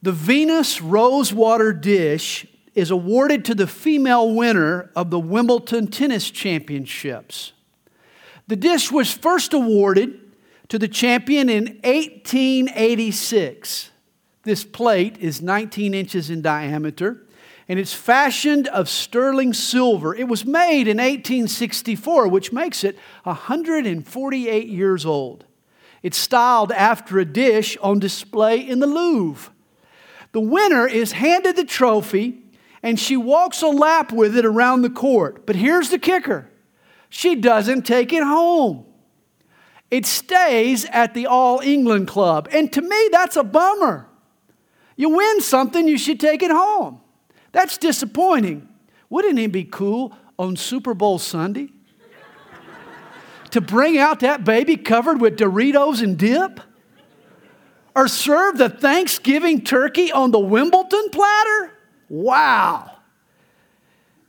The Venus Rosewater Dish is awarded to the female winner of the Wimbledon Tennis Championships. The dish was first awarded to the champion in 1886. This plate is 19 inches in diameter and it's fashioned of sterling silver. It was made in 1864, which makes it 148 years old. It's styled after a dish on display in the Louvre. The winner is handed the trophy and she walks a lap with it around the court. But here's the kicker she doesn't take it home. It stays at the All England Club. And to me, that's a bummer. You win something, you should take it home. That's disappointing. Wouldn't it be cool on Super Bowl Sunday to bring out that baby covered with Doritos and dip? Or serve the Thanksgiving turkey on the Wimbledon platter? Wow.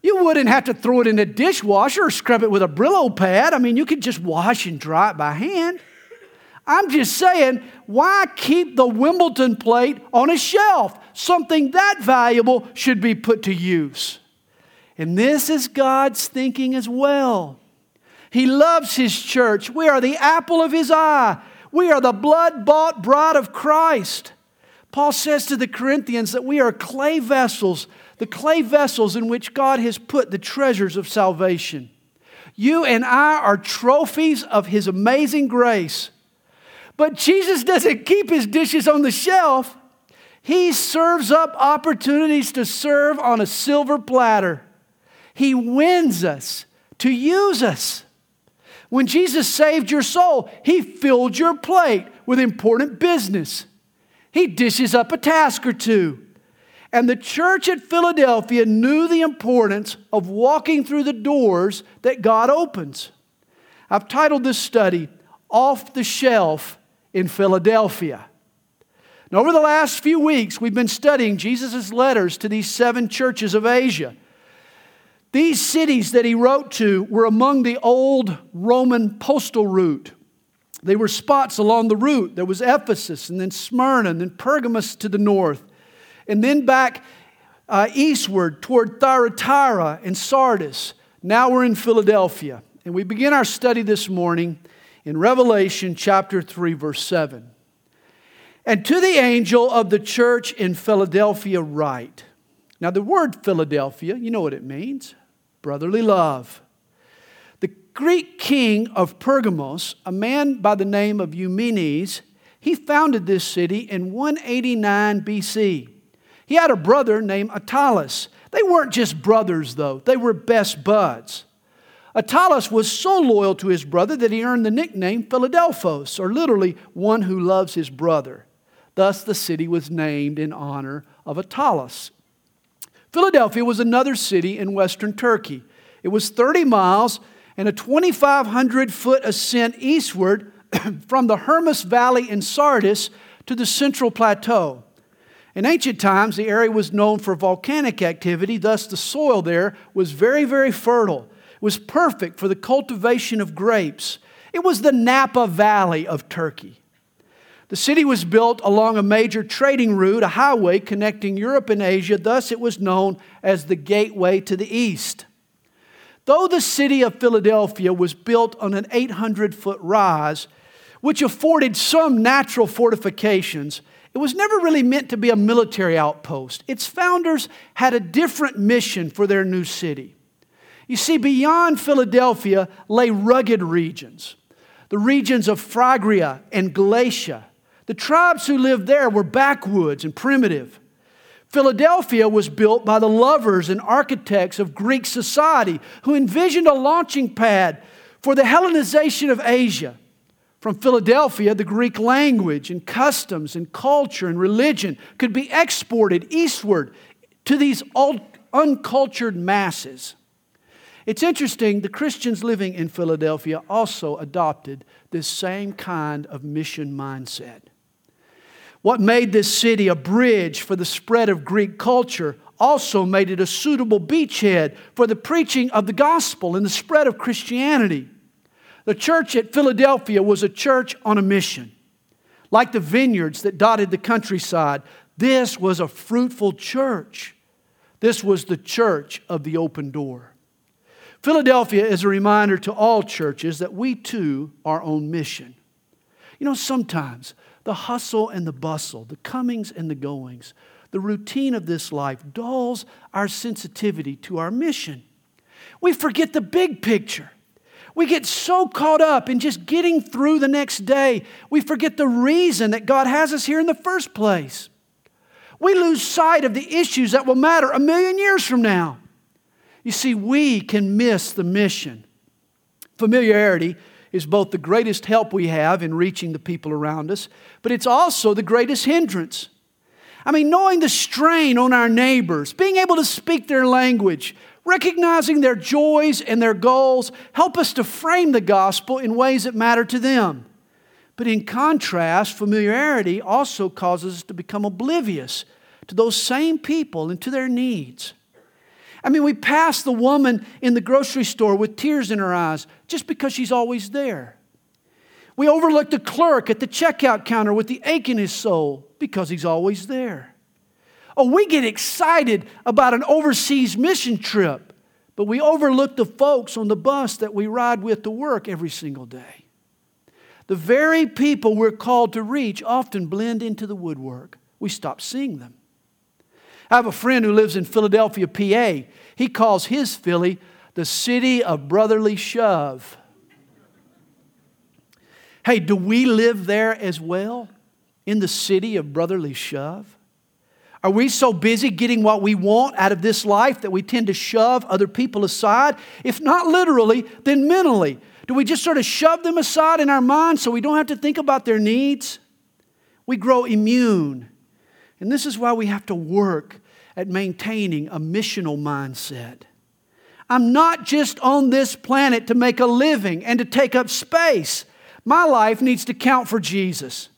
You wouldn't have to throw it in a dishwasher or scrub it with a Brillo pad. I mean, you could just wash and dry it by hand. I'm just saying, why keep the Wimbledon plate on a shelf? Something that valuable should be put to use. And this is God's thinking as well. He loves His church. We are the apple of His eye. We are the blood bought bride of Christ. Paul says to the Corinthians that we are clay vessels, the clay vessels in which God has put the treasures of salvation. You and I are trophies of His amazing grace. But Jesus doesn't keep His dishes on the shelf, He serves up opportunities to serve on a silver platter. He wins us to use us. When Jesus saved your soul, He filled your plate with important business. He dishes up a task or two. And the church at Philadelphia knew the importance of walking through the doors that God opens. I've titled this study, Off the Shelf in Philadelphia. Now, over the last few weeks, we've been studying Jesus' letters to these seven churches of Asia. These cities that he wrote to were among the old Roman postal route. They were spots along the route. There was Ephesus, and then Smyrna, and then Pergamus to the north, and then back uh, eastward toward Thyatira and Sardis. Now we're in Philadelphia. And we begin our study this morning in Revelation chapter 3, verse 7. And to the angel of the church in Philadelphia, write. Now, the word Philadelphia, you know what it means brotherly love. The Greek king of Pergamos, a man by the name of Eumenes, he founded this city in 189 BC. He had a brother named Attalus. They weren't just brothers, though, they were best buds. Attalus was so loyal to his brother that he earned the nickname Philadelphos, or literally one who loves his brother. Thus, the city was named in honor of Attalus. Philadelphia was another city in western Turkey. It was 30 miles and a 2,500 foot ascent eastward from the Hermus Valley in Sardis to the Central Plateau. In ancient times, the area was known for volcanic activity, thus, the soil there was very, very fertile. It was perfect for the cultivation of grapes. It was the Napa Valley of Turkey. The city was built along a major trading route, a highway connecting Europe and Asia, thus, it was known as the gateway to the east. Though the city of Philadelphia was built on an 800 foot rise, which afforded some natural fortifications, it was never really meant to be a military outpost. Its founders had a different mission for their new city. You see, beyond Philadelphia lay rugged regions, the regions of Phrygia and Galatia. The tribes who lived there were backwoods and primitive. Philadelphia was built by the lovers and architects of Greek society who envisioned a launching pad for the Hellenization of Asia. From Philadelphia, the Greek language and customs and culture and religion could be exported eastward to these uncultured masses. It's interesting, the Christians living in Philadelphia also adopted this same kind of mission mindset. What made this city a bridge for the spread of Greek culture also made it a suitable beachhead for the preaching of the gospel and the spread of Christianity. The church at Philadelphia was a church on a mission. Like the vineyards that dotted the countryside, This was a fruitful church. This was the church of the open door. Philadelphia is a reminder to all churches that we too are on mission. You know, sometimes the hustle and the bustle, the comings and the goings, the routine of this life dulls our sensitivity to our mission. We forget the big picture. We get so caught up in just getting through the next day, we forget the reason that God has us here in the first place. We lose sight of the issues that will matter a million years from now. You see, we can miss the mission. Familiarity is both the greatest help we have in reaching the people around us, but it's also the greatest hindrance. I mean, knowing the strain on our neighbors, being able to speak their language, recognizing their joys and their goals, help us to frame the gospel in ways that matter to them. But in contrast, familiarity also causes us to become oblivious to those same people and to their needs. I mean, we pass the woman in the grocery store with tears in her eyes just because she's always there. We overlook the clerk at the checkout counter with the ache in his soul because he's always there. Oh, we get excited about an overseas mission trip, but we overlook the folks on the bus that we ride with to work every single day. The very people we're called to reach often blend into the woodwork. We stop seeing them. I have a friend who lives in Philadelphia, PA. He calls his Philly the city of brotherly shove. Hey, do we live there as well? In the city of brotherly shove? Are we so busy getting what we want out of this life that we tend to shove other people aside? If not literally, then mentally. Do we just sort of shove them aside in our minds so we don't have to think about their needs? We grow immune and this is why we have to work at maintaining a missional mindset. I'm not just on this planet to make a living and to take up space. My life needs to count for Jesus.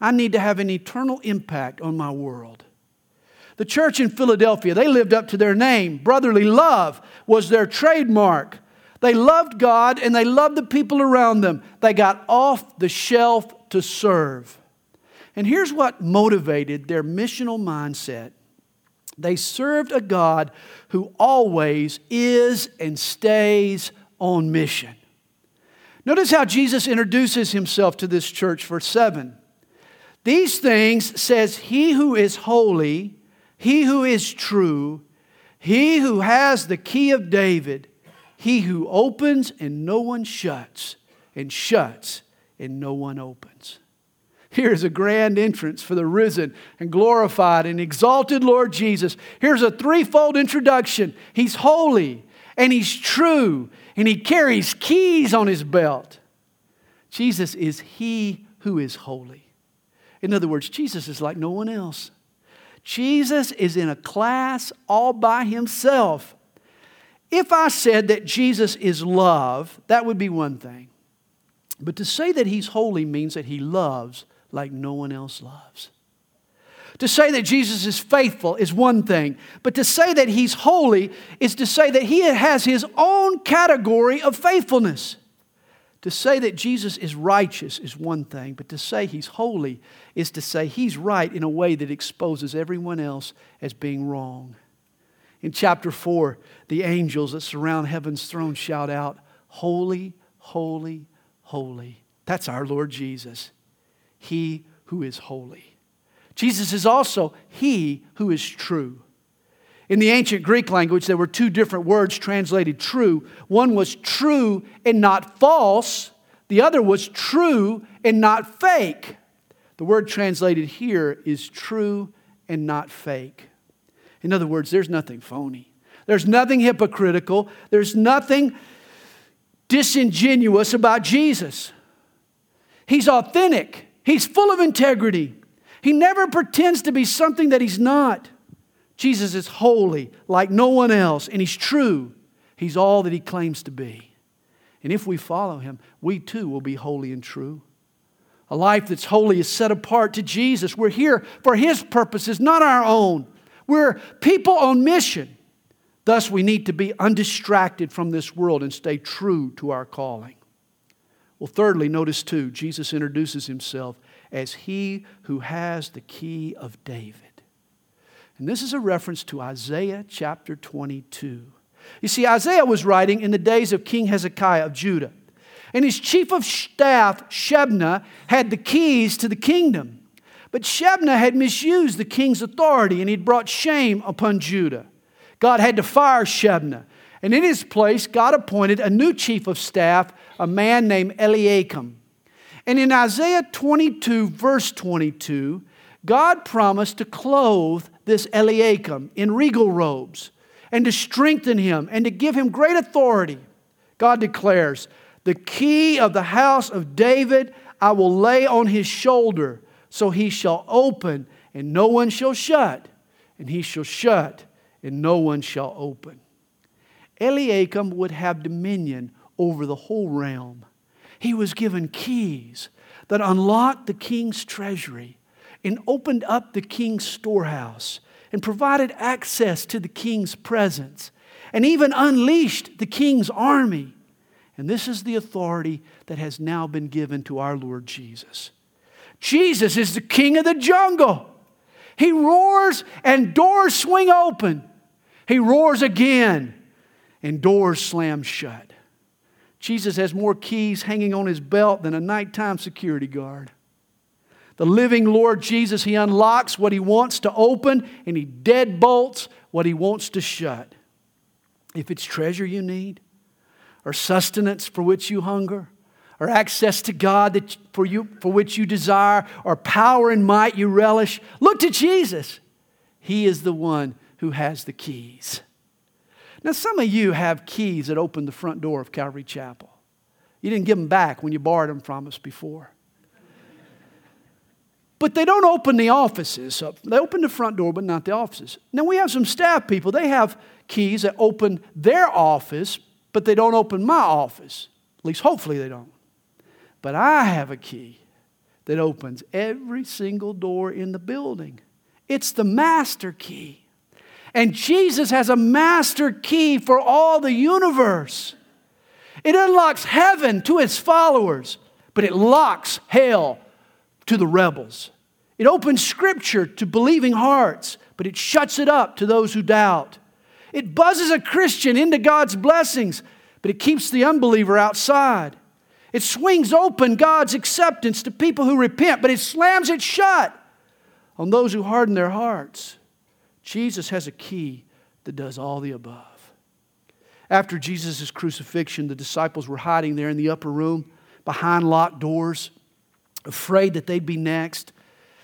I need to have an eternal impact on my world. The church in Philadelphia, they lived up to their name. Brotherly love was their trademark. They loved God and they loved the people around them. They got off the shelf to serve. And here's what motivated their missional mindset they served a God who always is and stays on mission. Notice how Jesus introduces himself to this church, verse 7. These things says he who is holy, he who is true, he who has the key of David, he who opens and no one shuts, and shuts and no one opens. Here's a grand entrance for the risen and glorified and exalted Lord Jesus. Here's a threefold introduction He's holy and He's true and He carries keys on His belt. Jesus is He who is holy. In other words, Jesus is like no one else. Jesus is in a class all by Himself. If I said that Jesus is love, that would be one thing. But to say that He's holy means that He loves like no one else loves. To say that Jesus is faithful is one thing, but to say that he's holy is to say that he has his own category of faithfulness. To say that Jesus is righteous is one thing, but to say he's holy is to say he's right in a way that exposes everyone else as being wrong. In chapter 4, the angels that surround heaven's throne shout out, Holy, holy, holy. That's our Lord Jesus. He who is holy. Jesus is also He who is true. In the ancient Greek language, there were two different words translated true. One was true and not false, the other was true and not fake. The word translated here is true and not fake. In other words, there's nothing phony, there's nothing hypocritical, there's nothing disingenuous about Jesus. He's authentic. He's full of integrity. He never pretends to be something that he's not. Jesus is holy like no one else, and he's true. He's all that he claims to be. And if we follow him, we too will be holy and true. A life that's holy is set apart to Jesus. We're here for his purposes, not our own. We're people on mission. Thus, we need to be undistracted from this world and stay true to our calling. Well, thirdly, notice too, Jesus introduces himself as he who has the key of David. And this is a reference to Isaiah chapter 22. You see, Isaiah was writing in the days of King Hezekiah of Judah. And his chief of staff, Shebna, had the keys to the kingdom. But Shebna had misused the king's authority and he'd brought shame upon Judah. God had to fire Shebna. And in his place, God appointed a new chief of staff, a man named Eliakim. And in Isaiah 22, verse 22, God promised to clothe this Eliakim in regal robes and to strengthen him and to give him great authority. God declares, The key of the house of David I will lay on his shoulder, so he shall open and no one shall shut, and he shall shut and no one shall open. Eliakim would have dominion over the whole realm. He was given keys that unlocked the king's treasury and opened up the king's storehouse and provided access to the king's presence and even unleashed the king's army. And this is the authority that has now been given to our Lord Jesus. Jesus is the king of the jungle. He roars and doors swing open. He roars again and doors slam shut. Jesus has more keys hanging on his belt than a nighttime security guard. The living Lord Jesus, he unlocks what he wants to open and he deadbolts what he wants to shut. If it's treasure you need, or sustenance for which you hunger, or access to God that for, you, for which you desire, or power and might you relish, look to Jesus. He is the one who has the keys. Now, some of you have keys that open the front door of Calvary Chapel. You didn't give them back when you borrowed them from us before. But they don't open the offices. They open the front door, but not the offices. Now, we have some staff people, they have keys that open their office, but they don't open my office. At least, hopefully, they don't. But I have a key that opens every single door in the building. It's the master key. And Jesus has a master key for all the universe. It unlocks heaven to its followers, but it locks hell to the rebels. It opens scripture to believing hearts, but it shuts it up to those who doubt. It buzzes a Christian into God's blessings, but it keeps the unbeliever outside. It swings open God's acceptance to people who repent, but it slams it shut on those who harden their hearts. Jesus has a key that does all the above. After Jesus' crucifixion, the disciples were hiding there in the upper room behind locked doors, afraid that they'd be next.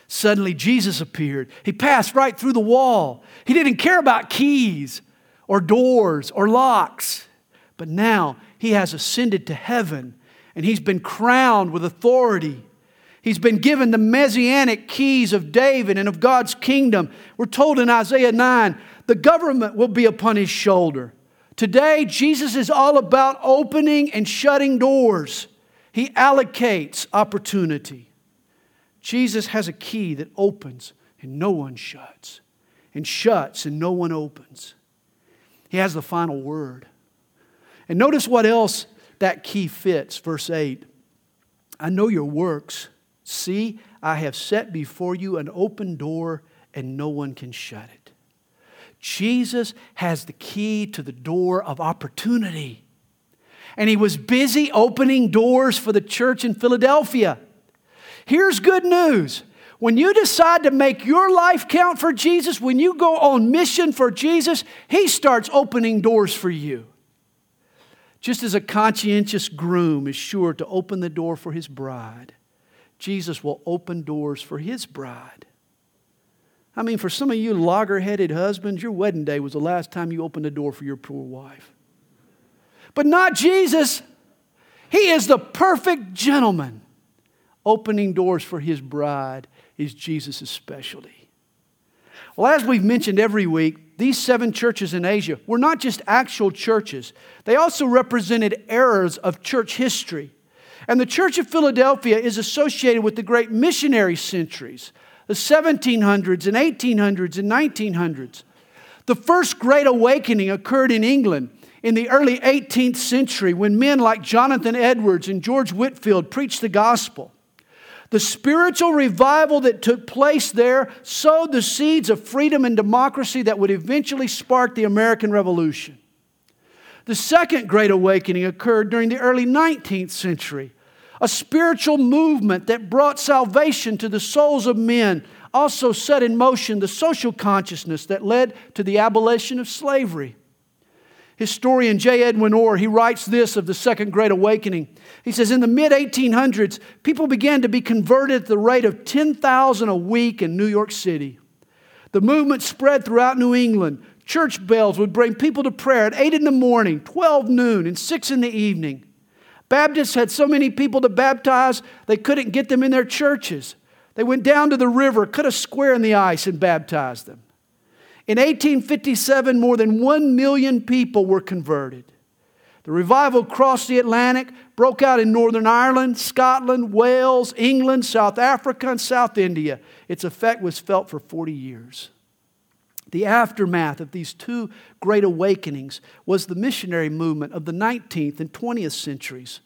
Suddenly, Jesus appeared. He passed right through the wall. He didn't care about keys or doors or locks. But now he has ascended to heaven and he's been crowned with authority He's been given the messianic keys of David and of God's kingdom. We're told in Isaiah 9 the government will be upon his shoulder. Today, Jesus is all about opening and shutting doors, he allocates opportunity. Jesus has a key that opens and no one shuts, and shuts and no one opens. He has the final word. And notice what else that key fits, verse 8. I know your works See, I have set before you an open door, and no one can shut it. Jesus has the key to the door of opportunity. And he was busy opening doors for the church in Philadelphia. Here's good news. When you decide to make your life count for Jesus, when you go on mission for Jesus, he starts opening doors for you. Just as a conscientious groom is sure to open the door for his bride, Jesus will open doors for his bride. I mean, for some of you logger-headed husbands, your wedding day was the last time you opened a door for your poor wife. But not Jesus. He is the perfect gentleman. Opening doors for his bride is Jesus' specialty. Well, as we've mentioned every week, these seven churches in Asia were not just actual churches, they also represented eras of church history. And the Church of Philadelphia is associated with the great missionary centuries, the 1700s and 1800s and 1900s. The first great awakening occurred in England in the early 18th century when men like Jonathan Edwards and George Whitefield preached the gospel. The spiritual revival that took place there sowed the seeds of freedom and democracy that would eventually spark the American Revolution. The second Great Awakening occurred during the early 19th century, a spiritual movement that brought salvation to the souls of men, also set in motion the social consciousness that led to the abolition of slavery. Historian J. Edwin Orr, he writes this of the Second Great Awakening. He says, In the mid 1800s, people began to be converted at the rate of 10,000 a week in New York City. The movement spread throughout New England. Church bells would bring people to prayer at 8 in the morning, 12 noon, and 6 in the evening. Baptists had so many people to baptize, they couldn't get them in their churches. They went down to the river, cut a square in the ice, and baptized them. In 1857, more than 1 million people were converted. The revival crossed the Atlantic, broke out in Northern Ireland, Scotland, Wales, England, South Africa, and South India. Its effect was felt for 40 years. The aftermath of these two great awakenings was the missionary movement of the 19th and 20th centuries.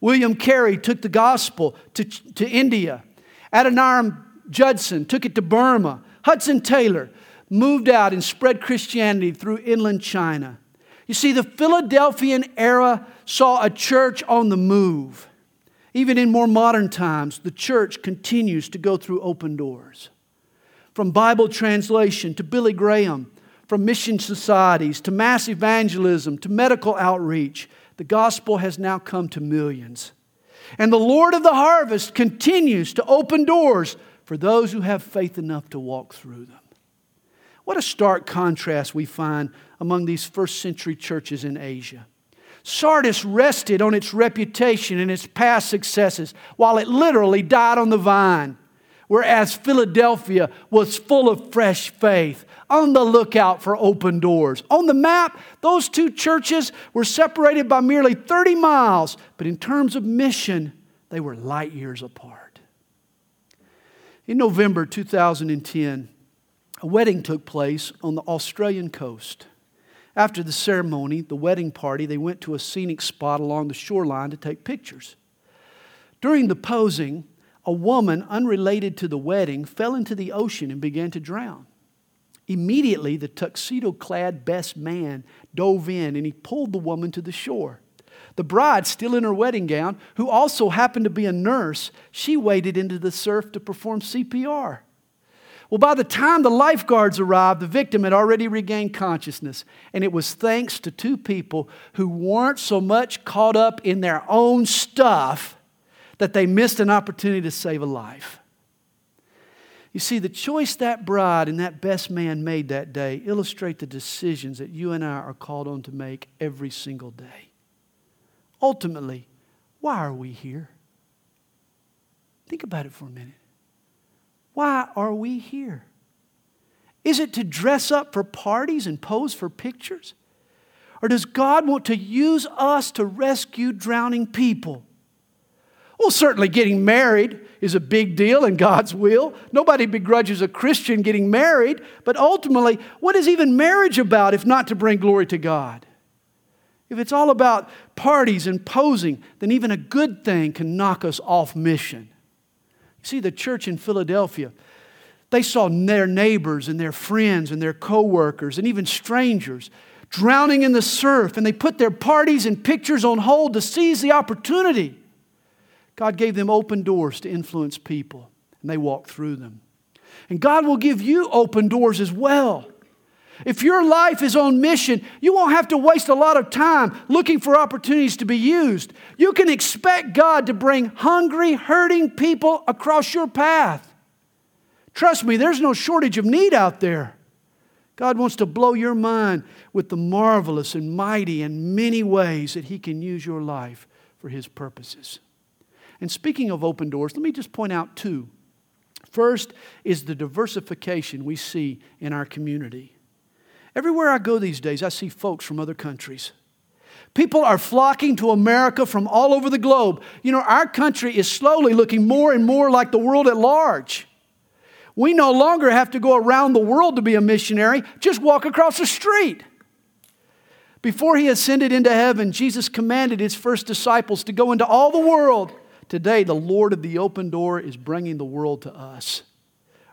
William Carey took the gospel to, to India. Adoniram Judson took it to Burma. Hudson Taylor moved out and spread Christianity through inland China. You see, the Philadelphian era saw a church on the move. Even in more modern times, the church continues to go through open doors. From Bible translation to Billy Graham, from mission societies to mass evangelism to medical outreach, the gospel has now come to millions. And the Lord of the harvest continues to open doors for those who have faith enough to walk through them. What a stark contrast we find among these first century churches in Asia. Sardis rested on its reputation and its past successes while it literally died on the vine. Whereas Philadelphia was full of fresh faith, on the lookout for open doors. On the map, those two churches were separated by merely 30 miles, but in terms of mission, they were light years apart. In November 2010, a wedding took place on the Australian coast. After the ceremony, the wedding party, they went to a scenic spot along the shoreline to take pictures. During the posing, a woman unrelated to the wedding fell into the ocean and began to drown. Immediately, the tuxedo clad best man dove in and he pulled the woman to the shore. The bride, still in her wedding gown, who also happened to be a nurse, she waded into the surf to perform CPR. Well, by the time the lifeguards arrived, the victim had already regained consciousness. And it was thanks to two people who weren't so much caught up in their own stuff that they missed an opportunity to save a life. You see, the choice that bride and that best man made that day illustrate the decisions that you and I are called on to make every single day. Ultimately, why are we here? Think about it for a minute. Why are we here? Is it to dress up for parties and pose for pictures? Or does God want to use us to rescue drowning people? Well, certainly getting married is a big deal in God's will. Nobody begrudges a Christian getting married, but ultimately, what is even marriage about if not to bring glory to God? If it's all about parties and posing, then even a good thing can knock us off mission. See, the church in Philadelphia, they saw their neighbors and their friends and their coworkers and even strangers drowning in the surf, and they put their parties and pictures on hold to seize the opportunity. God gave them open doors to influence people, and they walked through them. And God will give you open doors as well. If your life is on mission, you won't have to waste a lot of time looking for opportunities to be used. You can expect God to bring hungry, hurting people across your path. Trust me, there's no shortage of need out there. God wants to blow your mind with the marvelous and mighty and many ways that He can use your life for His purposes. And speaking of open doors, let me just point out two. First is the diversification we see in our community. Everywhere I go these days, I see folks from other countries. People are flocking to America from all over the globe. You know, our country is slowly looking more and more like the world at large. We no longer have to go around the world to be a missionary, just walk across the street. Before he ascended into heaven, Jesus commanded his first disciples to go into all the world, Today, the Lord of the open door is bringing the world to us.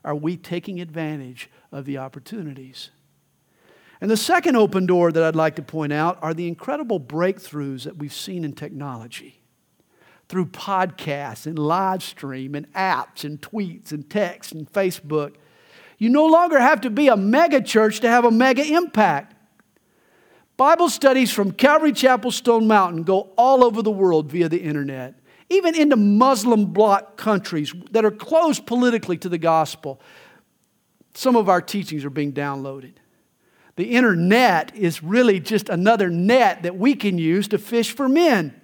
Are we taking advantage of the opportunities? And the second open door that I'd like to point out are the incredible breakthroughs that we've seen in technology through podcasts and live stream and apps and tweets and texts and Facebook. You no longer have to be a mega church to have a mega impact. Bible studies from Calvary Chapel Stone Mountain go all over the world via the internet, even into Muslim bloc countries that are closed politically to the gospel. Some of our teachings are being downloaded. The internet is really just another net that we can use to fish for men.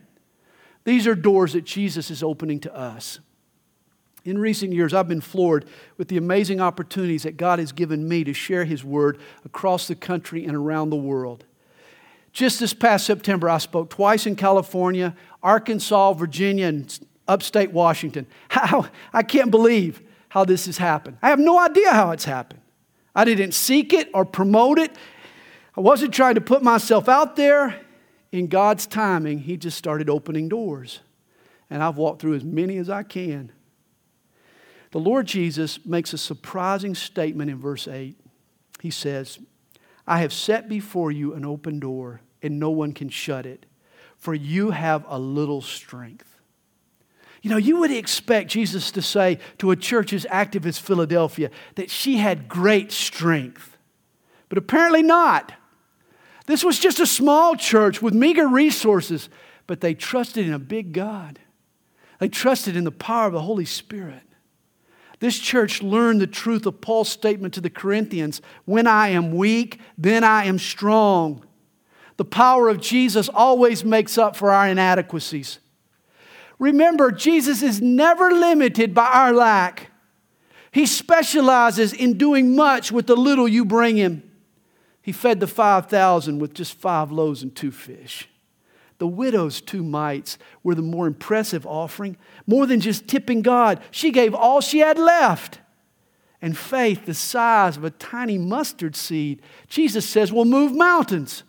These are doors that Jesus is opening to us. In recent years, I've been floored with the amazing opportunities that God has given me to share His word across the country and around the world. Just this past September, I spoke twice in California, Arkansas, Virginia, and upstate Washington. How, I can't believe how this has happened. I have no idea how it's happened. I didn't seek it or promote it. I wasn't trying to put myself out there. In God's timing, He just started opening doors. And I've walked through as many as I can. The Lord Jesus makes a surprising statement in verse 8. He says, I have set before you an open door, and no one can shut it, for you have a little strength. You know, you would expect Jesus to say to a church as active as Philadelphia that she had great strength. But apparently not. This was just a small church with meager resources, but they trusted in a big God. They trusted in the power of the Holy Spirit. This church learned the truth of Paul's statement to the Corinthians when I am weak, then I am strong. The power of Jesus always makes up for our inadequacies. Remember, Jesus is never limited by our lack. He specializes in doing much with the little you bring him. He fed the 5,000 with just five loaves and two fish. The widow's two mites were the more impressive offering. More than just tipping God, she gave all she had left. And faith, the size of a tiny mustard seed, Jesus says, will move mountains.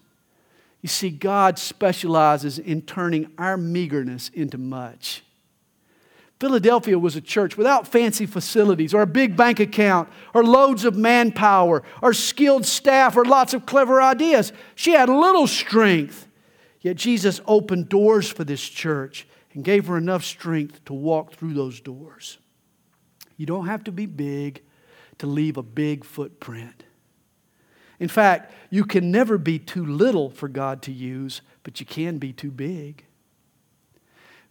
You see, God specializes in turning our meagerness into much. Philadelphia was a church without fancy facilities or a big bank account or loads of manpower or skilled staff or lots of clever ideas. She had little strength. Yet Jesus opened doors for this church and gave her enough strength to walk through those doors. You don't have to be big to leave a big footprint. In fact, you can never be too little for God to use, but you can be too big.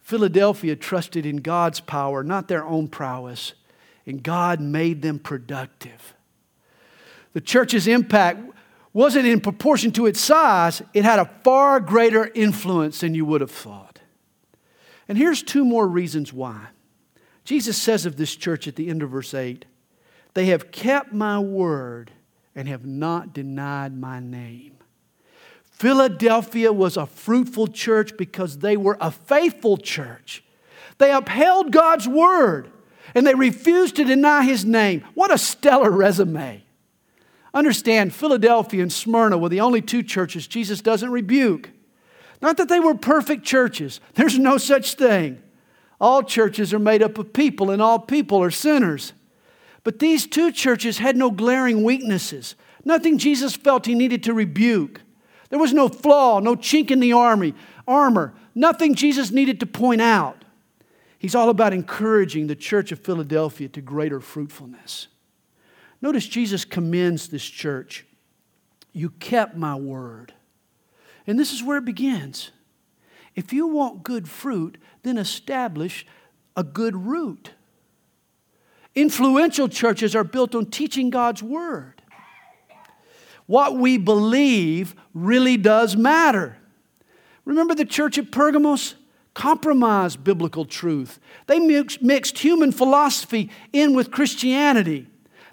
Philadelphia trusted in God's power, not their own prowess, and God made them productive. The church's impact wasn't in proportion to its size, it had a far greater influence than you would have thought. And here's two more reasons why. Jesus says of this church at the end of verse 8, They have kept my word and have not denied my name. Philadelphia was a fruitful church because they were a faithful church. They upheld God's word and they refused to deny his name. What a stellar resume. Understand, Philadelphia and Smyrna were the only two churches Jesus doesn't rebuke. Not that they were perfect churches, there's no such thing. All churches are made up of people, and all people are sinners. But these two churches had no glaring weaknesses, nothing Jesus felt he needed to rebuke. There was no flaw, no chink in the army, armor, nothing Jesus needed to point out. He's all about encouraging the church of Philadelphia to greater fruitfulness. Notice Jesus commends this church. You kept my word. And this is where it begins. If you want good fruit, then establish a good root. Influential churches are built on teaching God's Word. What we believe really does matter. Remember the church at Pergamos? Compromised biblical truth. They mixed human philosophy in with Christianity.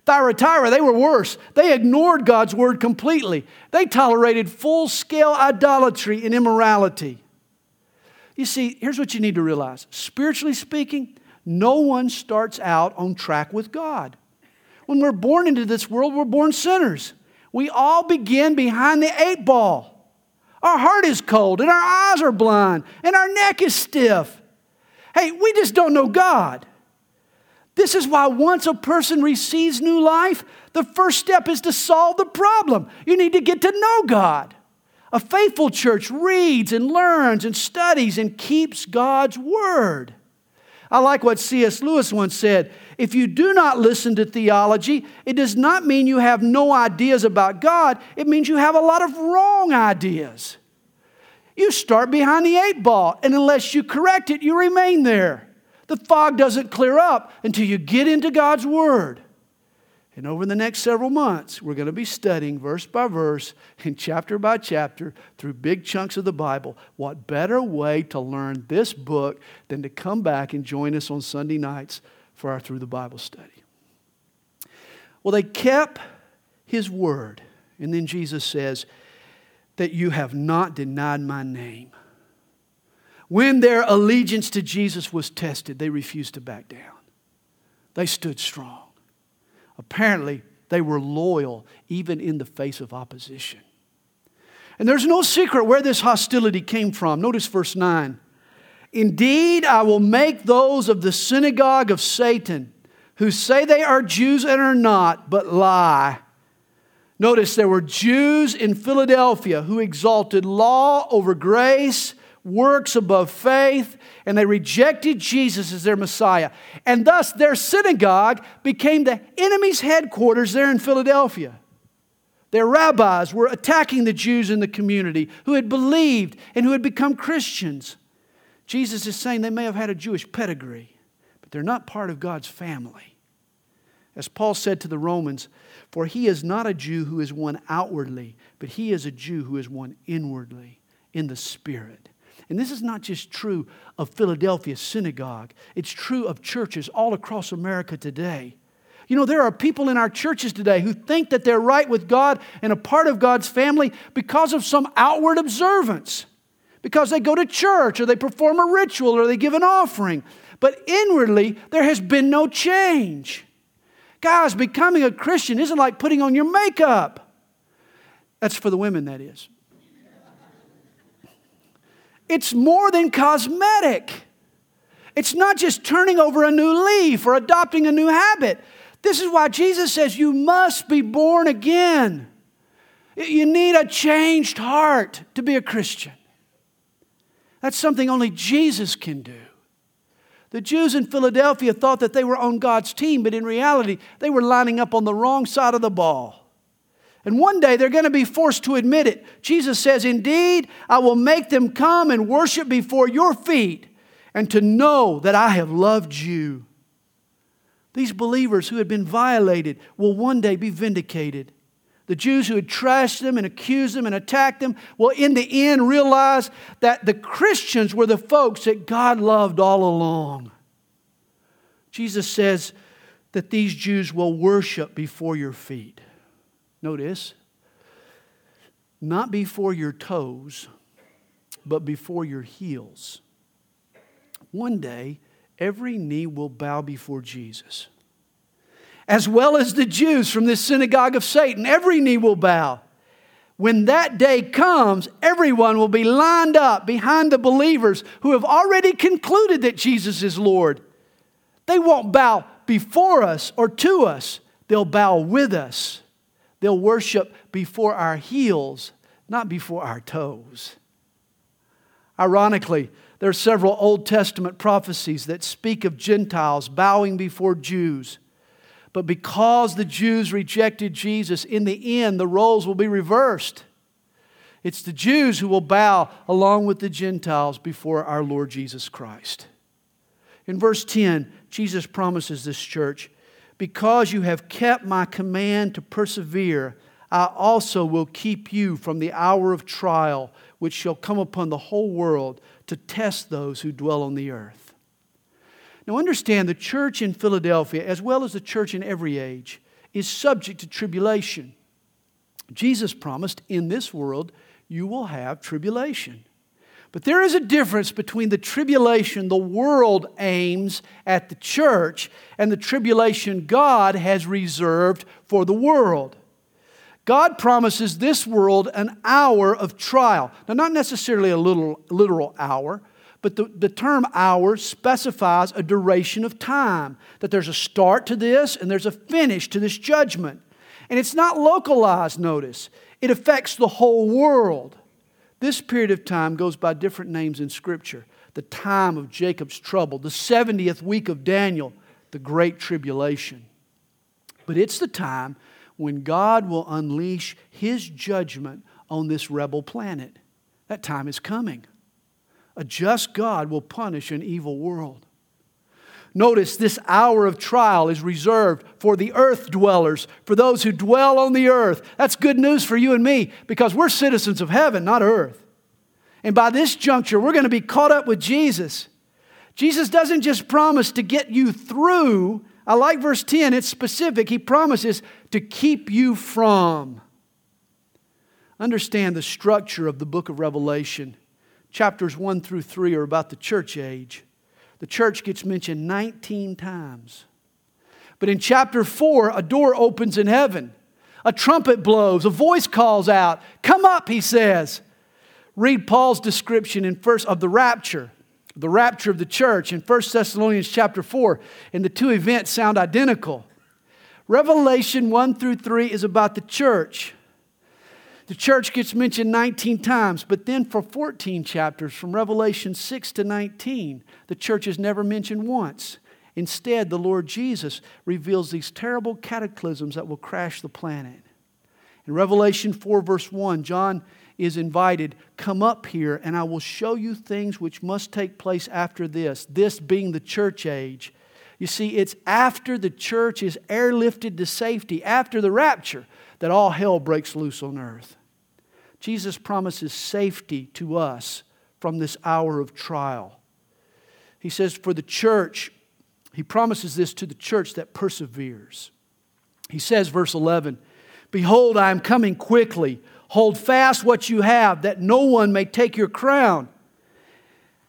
Thyatira, they were worse. They ignored God's word completely. They tolerated full scale idolatry and immorality. You see, here's what you need to realize spiritually speaking, no one starts out on track with God. When we're born into this world, we're born sinners. We all begin behind the eight ball. Our heart is cold, and our eyes are blind, and our neck is stiff. Hey, we just don't know God. This is why once a person receives new life, the first step is to solve the problem. You need to get to know God. A faithful church reads and learns and studies and keeps God's word. I like what C.S. Lewis once said if you do not listen to theology, it does not mean you have no ideas about God, it means you have a lot of wrong ideas. You start behind the eight ball, and unless you correct it, you remain there. The fog doesn't clear up until you get into God's Word. And over the next several months, we're going to be studying verse by verse and chapter by chapter through big chunks of the Bible. What better way to learn this book than to come back and join us on Sunday nights for our Through the Bible study? Well, they kept his word. And then Jesus says, That you have not denied my name. When their allegiance to Jesus was tested, they refused to back down, they stood strong. Apparently, they were loyal even in the face of opposition. And there's no secret where this hostility came from. Notice verse 9. Indeed, I will make those of the synagogue of Satan who say they are Jews and are not, but lie. Notice there were Jews in Philadelphia who exalted law over grace works above faith, and they rejected Jesus as their Messiah. And thus, their synagogue became the enemy's headquarters there in Philadelphia. Their rabbis were attacking the Jews in the community who had believed and who had become Christians. Jesus is saying they may have had a Jewish pedigree, but they're not part of God's family. As Paul said to the Romans, for he is not a Jew who is one outwardly, but he is a Jew who is one inwardly in the Spirit. And this is not just true of Philadelphia synagogue, it's true of churches all across America today. You know, there are people in our churches today who think that they're right with God and a part of God's family because of some outward observance, because they go to church or they perform a ritual or they give an offering. But inwardly, there has been no change. Guys, becoming a Christian isn't like putting on your makeup. That's for the women, that is. It's more than cosmetic. It's not just turning over a new leaf or adopting a new habit. This is why Jesus says you must be born again. You need a changed heart to be a Christian. That's something only Jesus can do. The Jews in Philadelphia thought that they were on God's team, but in reality, they were lining up on the wrong side of the ball. And one day they're going to be forced to admit it. Jesus says, Indeed, I will make them come and worship before your feet and to know that I have loved you. These believers who had been violated will one day be vindicated. The Jews who had trashed them and accused them and attacked them will, in the end, realize that the Christians were the folks that God loved all along. Jesus says that these Jews will worship before your feet. Notice, not before your toes, but before your heels. One day, every knee will bow before Jesus. As well as the Jews from this synagogue of Satan, every knee will bow. When that day comes, everyone will be lined up behind the believers who have already concluded that Jesus is Lord. They won't bow before us or to us, they'll bow with us. They'll worship before our heels, not before our toes. Ironically, there are several Old Testament prophecies that speak of Gentiles bowing before Jews. But because the Jews rejected Jesus, in the end, the roles will be reversed. It's the Jews who will bow along with the Gentiles before our Lord Jesus Christ. In verse 10, Jesus promises this church because you have kept my command to persevere, I also will keep you from the hour of trial which shall come upon the whole world to test those who dwell on the earth. Now, understand the church in Philadelphia, as well as the church in every age, is subject to tribulation. Jesus promised, In this world you will have tribulation. But there is a difference between the tribulation the world aims at the church and the tribulation God has reserved for the world. God promises this world an hour of trial. Now, not necessarily a little, literal hour, but the, the term hour specifies a duration of time, that there's a start to this and there's a finish to this judgment. And it's not localized, notice, it affects the whole world. This period of time goes by different names in Scripture the time of Jacob's trouble, the 70th week of Daniel, the Great Tribulation. But it's the time when God will unleash His judgment on this rebel planet. That time is coming. A just God will punish an evil world. Notice this hour of trial is reserved for the earth dwellers, for those who dwell on the earth. That's good news for you and me because we're citizens of heaven, not earth. And by this juncture, we're going to be caught up with Jesus. Jesus doesn't just promise to get you through. I like verse 10, it's specific. He promises to keep you from. Understand the structure of the book of Revelation. Chapters 1 through 3 are about the church age. The church gets mentioned 19 times. But in chapter 4, a door opens in heaven. A trumpet blows, a voice calls out, Come up, he says. Read Paul's description in first of the rapture, the rapture of the church in 1 Thessalonians chapter 4, and the two events sound identical. Revelation 1 through 3 is about the church. The church gets mentioned 19 times, but then for 14 chapters, from Revelation 6 to 19, the church is never mentioned once. Instead, the Lord Jesus reveals these terrible cataclysms that will crash the planet. In Revelation 4, verse 1, John is invited, Come up here, and I will show you things which must take place after this, this being the church age. You see, it's after the church is airlifted to safety, after the rapture, that all hell breaks loose on earth. Jesus promises safety to us from this hour of trial. He says, For the church, he promises this to the church that perseveres. He says, verse 11, Behold, I am coming quickly. Hold fast what you have, that no one may take your crown.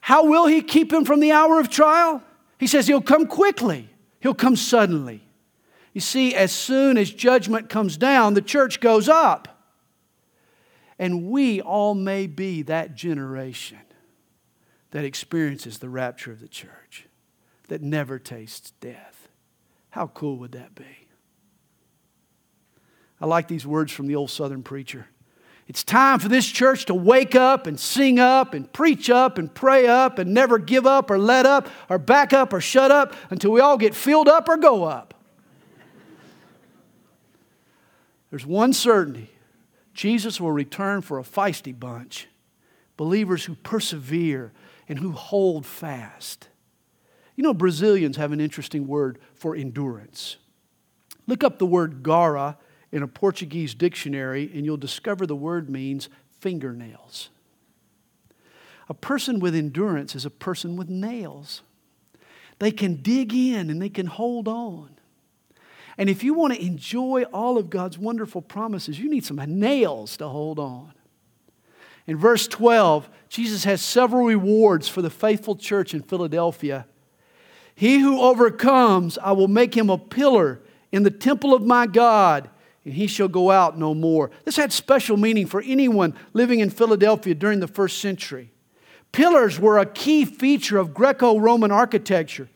How will he keep him from the hour of trial? He says he'll come quickly, he'll come suddenly. You see, as soon as judgment comes down, the church goes up. And we all may be that generation that experiences the rapture of the church, that never tastes death. How cool would that be? I like these words from the old Southern preacher. It's time for this church to wake up and sing up and preach up and pray up and never give up or let up or back up or shut up until we all get filled up or go up. There's one certainty Jesus will return for a feisty bunch, believers who persevere and who hold fast. You know, Brazilians have an interesting word for endurance. Look up the word garra in a Portuguese dictionary, and you'll discover the word means fingernails. A person with endurance is a person with nails. They can dig in and they can hold on. And if you want to enjoy all of God's wonderful promises, you need some nails to hold on. In verse 12, Jesus has several rewards for the faithful church in Philadelphia. He who overcomes, I will make him a pillar in the temple of my God and he shall go out no more. This had special meaning for anyone living in Philadelphia during the first century. Pillars were a key feature of Greco Roman architecture.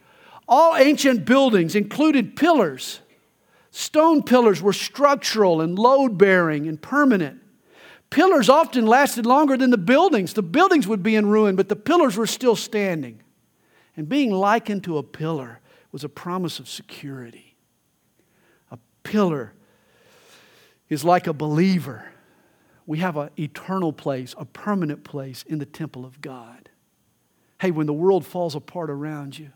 All ancient buildings included pillars. Stone pillars were structural and load bearing and permanent. Pillars often lasted longer than the buildings. The buildings would be in ruin, but the pillars were still standing. And being likened to a pillar was a promise of security. A pillar is like a believer. We have an eternal place, a permanent place in the temple of God. Hey, when the world falls apart around you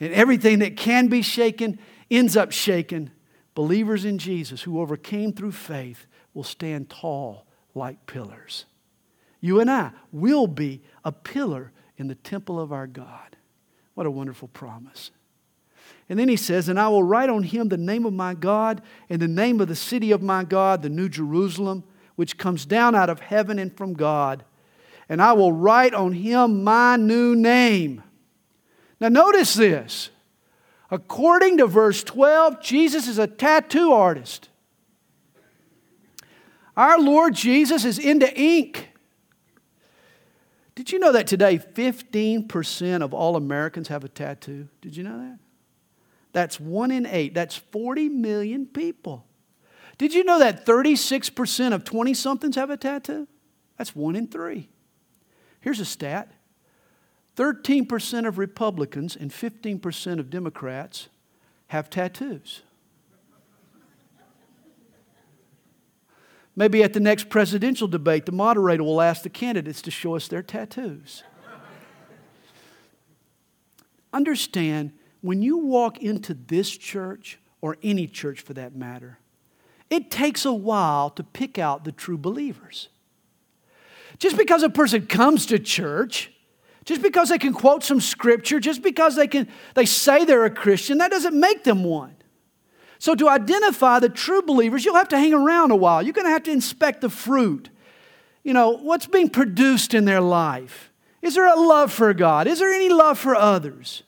and everything that can be shaken ends up shaken, believers in Jesus who overcame through faith will stand tall like pillars. You and I will be a pillar in the temple of our God. What a wonderful promise. And then he says, And I will write on him the name of my God and the name of the city of my God, the New Jerusalem, which comes down out of heaven and from God. And I will write on him my new name. Now, notice this. According to verse 12, Jesus is a tattoo artist. Our Lord Jesus is into ink. Did you know that today 15% of all Americans have a tattoo? Did you know that? That's one in eight. That's 40 million people. Did you know that 36% of 20 somethings have a tattoo? That's one in three. Here's a stat 13% of Republicans and 15% of Democrats have tattoos. Maybe at the next presidential debate, the moderator will ask the candidates to show us their tattoos. Understand, when you walk into this church, or any church for that matter, it takes a while to pick out the true believers. Just because a person comes to church, just because they can quote some scripture, just because they can they say they're a Christian, that doesn't make them one. So, to identify the true believers, you'll have to hang around a while. You're going to have to inspect the fruit. You know, what's being produced in their life? Is there a love for God? Is there any love for others?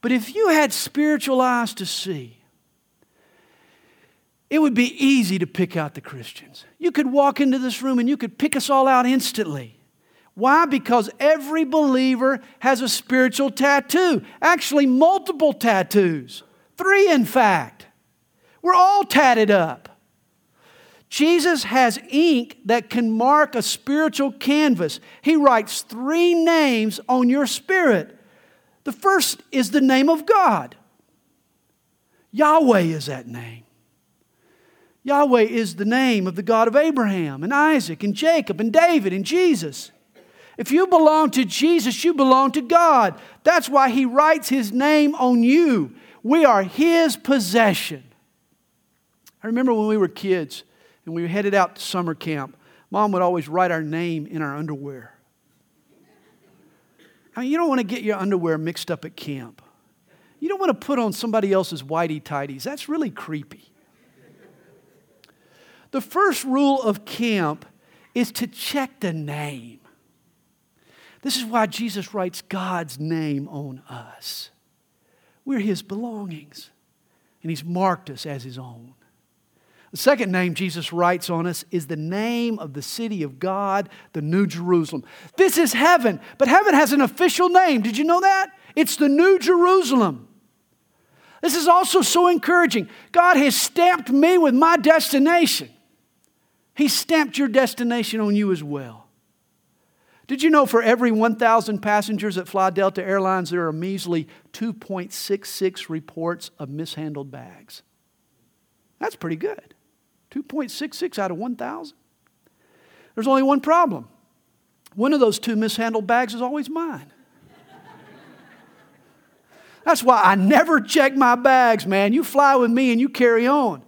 But if you had spiritual eyes to see, it would be easy to pick out the Christians. You could walk into this room and you could pick us all out instantly. Why? Because every believer has a spiritual tattoo, actually, multiple tattoos, three, in fact. We're all tatted up. Jesus has ink that can mark a spiritual canvas. He writes three names on your spirit. The first is the name of God. Yahweh is that name. Yahweh is the name of the God of Abraham and Isaac and Jacob and David and Jesus. If you belong to Jesus, you belong to God. That's why He writes His name on you. We are His possession. I remember when we were kids and we headed out to summer camp, mom would always write our name in our underwear. I mean, you don't want to get your underwear mixed up at camp. You don't want to put on somebody else's whitey tighties. That's really creepy. The first rule of camp is to check the name. This is why Jesus writes God's name on us. We're his belongings, and he's marked us as his own. The second name Jesus writes on us is the name of the city of God, the New Jerusalem. This is heaven, but heaven has an official name. Did you know that? It's the New Jerusalem. This is also so encouraging. God has stamped me with my destination. He stamped your destination on you as well. Did you know for every 1,000 passengers that fly Delta Airlines, there are measly 2.66 reports of mishandled bags? That's pretty good. 2.66 out of 1,000. There's only one problem. One of those two mishandled bags is always mine. That's why I never check my bags, man. You fly with me and you carry on.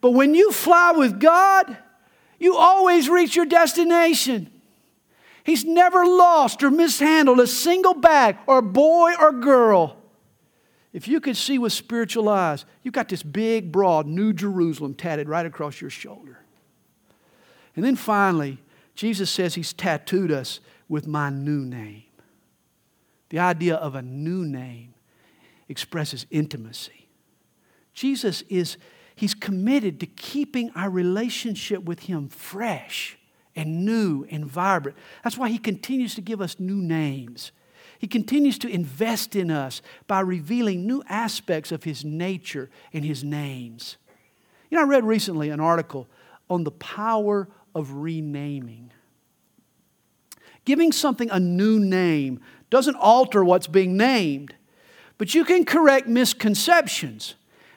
But when you fly with God, you always reach your destination. He's never lost or mishandled a single bag or boy or girl. If you could see with spiritual eyes, you've got this big, broad New Jerusalem tatted right across your shoulder. And then finally, Jesus says He's tattooed us with my new name. The idea of a new name expresses intimacy. Jesus is, He's committed to keeping our relationship with Him fresh and new and vibrant. That's why He continues to give us new names he continues to invest in us by revealing new aspects of His nature and His names. You know, I read recently an article on the power of renaming. Giving something a new name doesn't alter what's being named, but you can correct misconceptions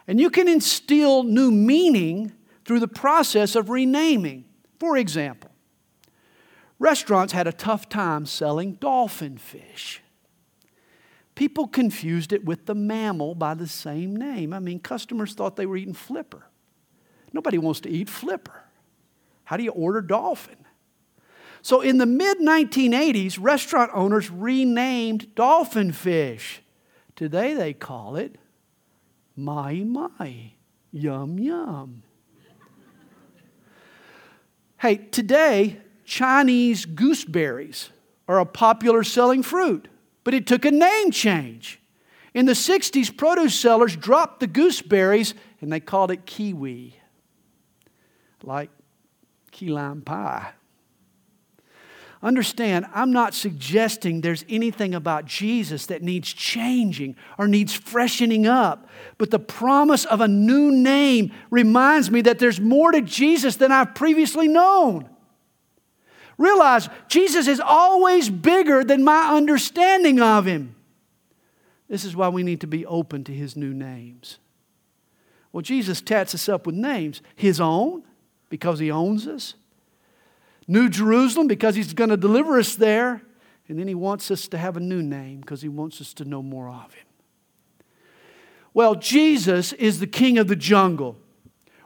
and you can instill new meaning through the process of renaming. For example, restaurants had a tough time selling dolphin fish. People confused it with the mammal by the same name. I mean, customers thought they were eating flipper. Nobody wants to eat flipper. How do you order dolphin? So, in the mid 1980s, restaurant owners renamed dolphin fish. Today they call it mahi mahi, yum yum. hey, today, Chinese gooseberries are a popular selling fruit but it took a name change. In the 60s, produce sellers dropped the gooseberries and they called it kiwi, like key lime pie. Understand, I'm not suggesting there's anything about Jesus that needs changing or needs freshening up. But the promise of a new name reminds me that there's more to Jesus than I've previously known. Realize Jesus is always bigger than my understanding of him. This is why we need to be open to his new names. Well, Jesus tats us up with names his own, because he owns us New Jerusalem because he's going to deliver us there. And then he wants us to have a new name because he wants us to know more of him. Well, Jesus is the king of the jungle.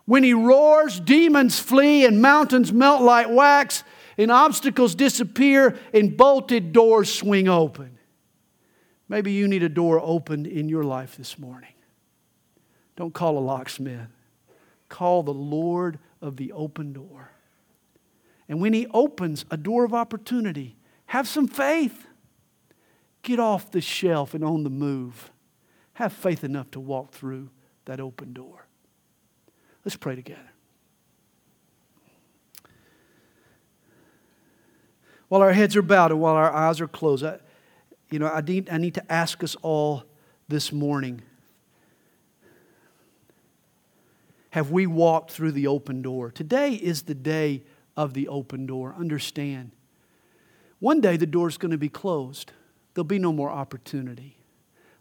When he roars, demons flee and mountains melt like wax, and obstacles disappear and bolted doors swing open. Maybe you need a door opened in your life this morning. Don't call a locksmith, call the Lord of the open door. And when He opens a door of opportunity, have some faith. Get off the shelf and on the move. Have faith enough to walk through that open door. Let's pray together. While our heads are bowed and while our eyes are closed, I, you know, I need, I need to ask us all this morning have we walked through the open door? Today is the day of the open door. Understand, one day the door is going to be closed, there'll be no more opportunity.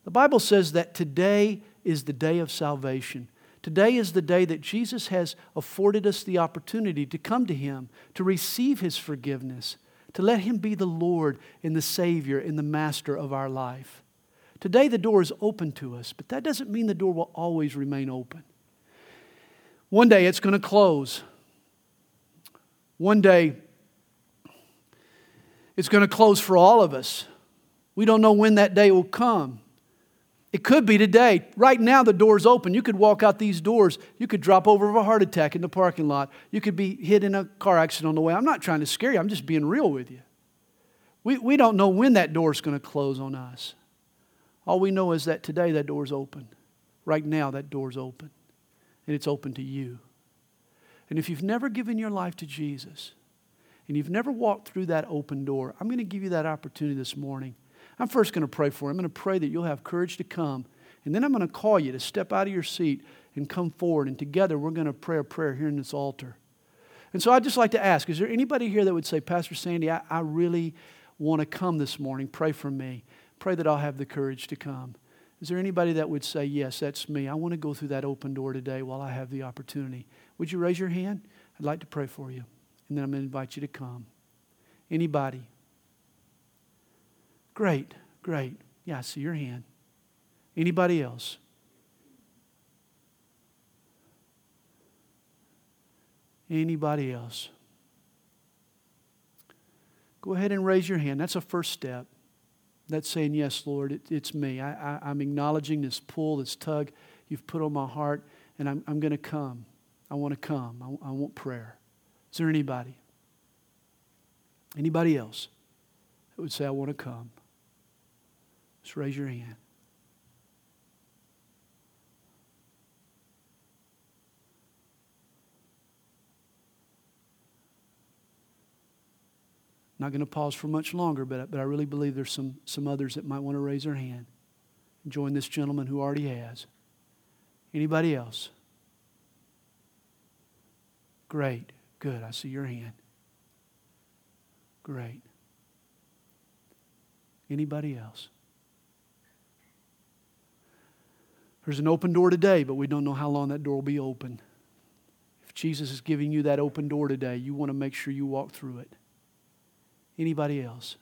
The Bible says that today is the day of salvation. Today is the day that Jesus has afforded us the opportunity to come to Him, to receive His forgiveness, to let Him be the Lord and the Savior and the Master of our life. Today the door is open to us, but that doesn't mean the door will always remain open. One day it's going to close. One day, it's going to close for all of us. We don't know when that day will come. It could be today. Right now, the door's open. You could walk out these doors. You could drop over of a heart attack in the parking lot. You could be hit in a car accident on the way. I'm not trying to scare you, I'm just being real with you. We, we don't know when that door's going to close on us. All we know is that today that door's open. Right now, that door's open. And it's open to you. And if you've never given your life to Jesus and you've never walked through that open door, I'm going to give you that opportunity this morning. I'm first going to pray for you. I'm going to pray that you'll have courage to come. And then I'm going to call you to step out of your seat and come forward. And together we're going to pray a prayer here in this altar. And so I'd just like to ask is there anybody here that would say, Pastor Sandy, I, I really want to come this morning? Pray for me. Pray that I'll have the courage to come. Is there anybody that would say, Yes, that's me? I want to go through that open door today while I have the opportunity. Would you raise your hand? I'd like to pray for you. And then I'm going to invite you to come. Anybody? Great, great. Yeah, I see your hand. Anybody else? Anybody else? Go ahead and raise your hand. That's a first step. That's saying, Yes, Lord, it, it's me. I, am acknowledging this pull, this tug you've put on my heart, and I'm, I'm going to come. I want to come. I, I want prayer. Is there anybody? Anybody else that would say, I want to come? Just raise your hand. Not going to pause for much longer, but, but I really believe there's some, some others that might want to raise their hand and join this gentleman who already has. Anybody else? Great. Good. I see your hand. Great. Anybody else? There's an open door today, but we don't know how long that door will be open. If Jesus is giving you that open door today, you want to make sure you walk through it. Anybody else?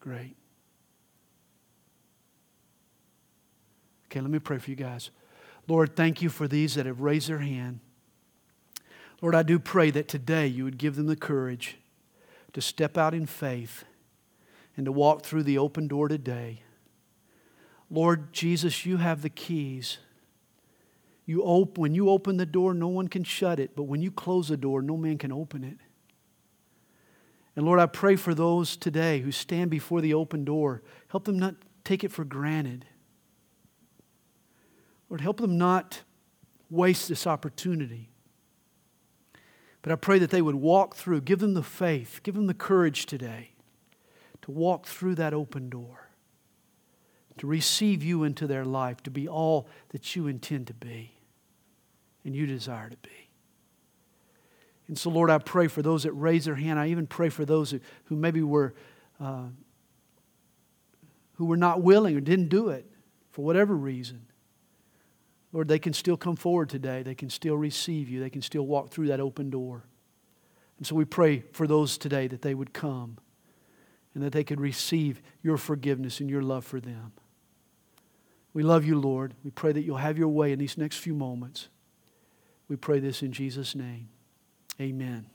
Great. Okay, let me pray for you guys. Lord, thank you for these that have raised their hand. Lord, I do pray that today you would give them the courage to step out in faith and to walk through the open door today. Lord Jesus, you have the keys. You op- when you open the door, no one can shut it, but when you close the door, no man can open it. And Lord, I pray for those today who stand before the open door. Help them not take it for granted. Lord, help them not waste this opportunity. But I pray that they would walk through, give them the faith, give them the courage today to walk through that open door, to receive you into their life, to be all that you intend to be and you desire to be. And so, Lord, I pray for those that raise their hand. I even pray for those who, who maybe were, uh, who were not willing or didn't do it for whatever reason. Lord, they can still come forward today. They can still receive you. They can still walk through that open door. And so we pray for those today that they would come and that they could receive your forgiveness and your love for them. We love you, Lord. We pray that you'll have your way in these next few moments. We pray this in Jesus' name. Amen.